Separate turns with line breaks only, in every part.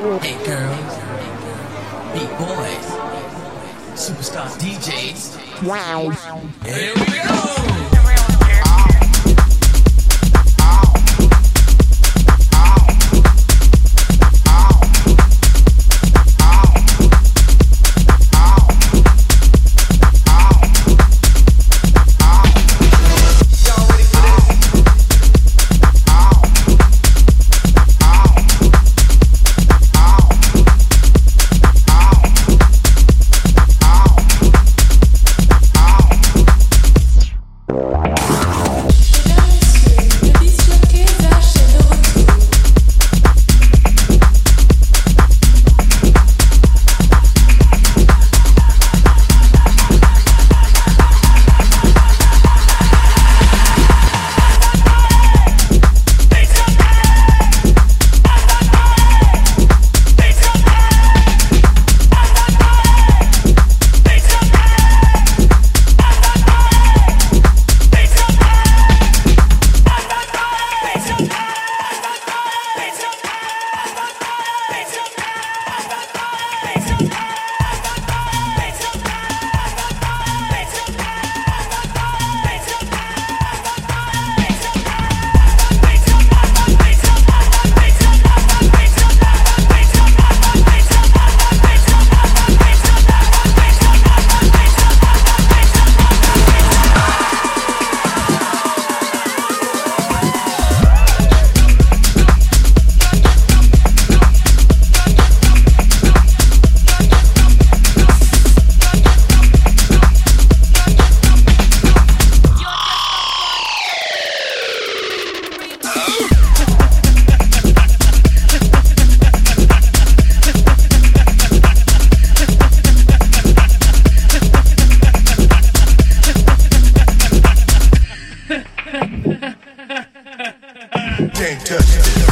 Hey girls, hey boys, superstar DJs.
Wow.
Here we go.
can't touch this.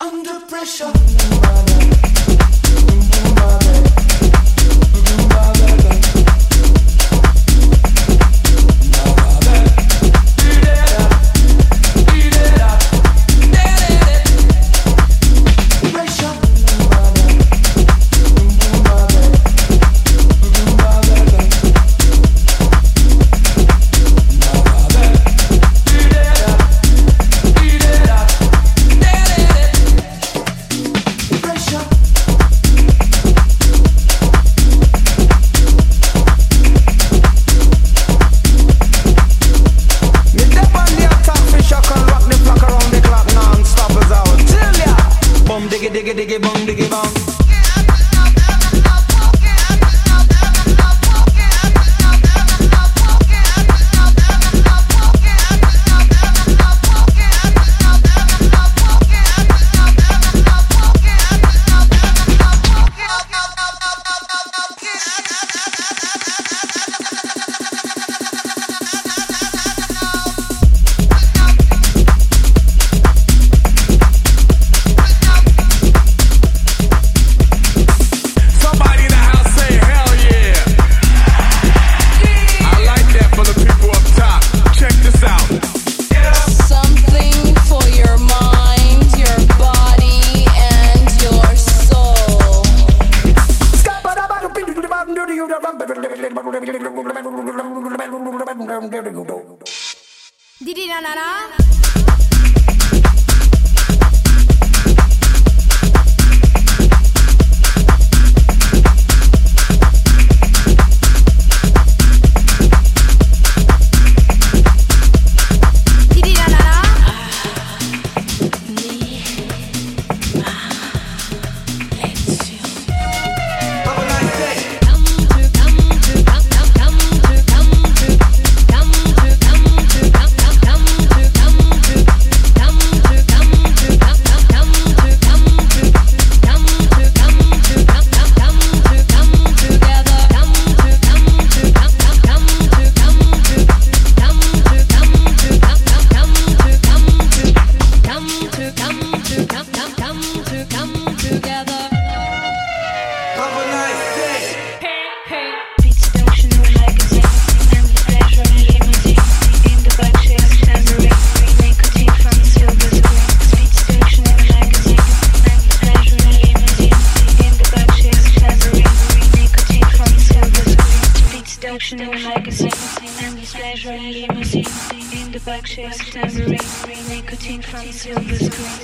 Under pressure. Na na na.
In the back, shakes tambourine, nicotine from silver screen.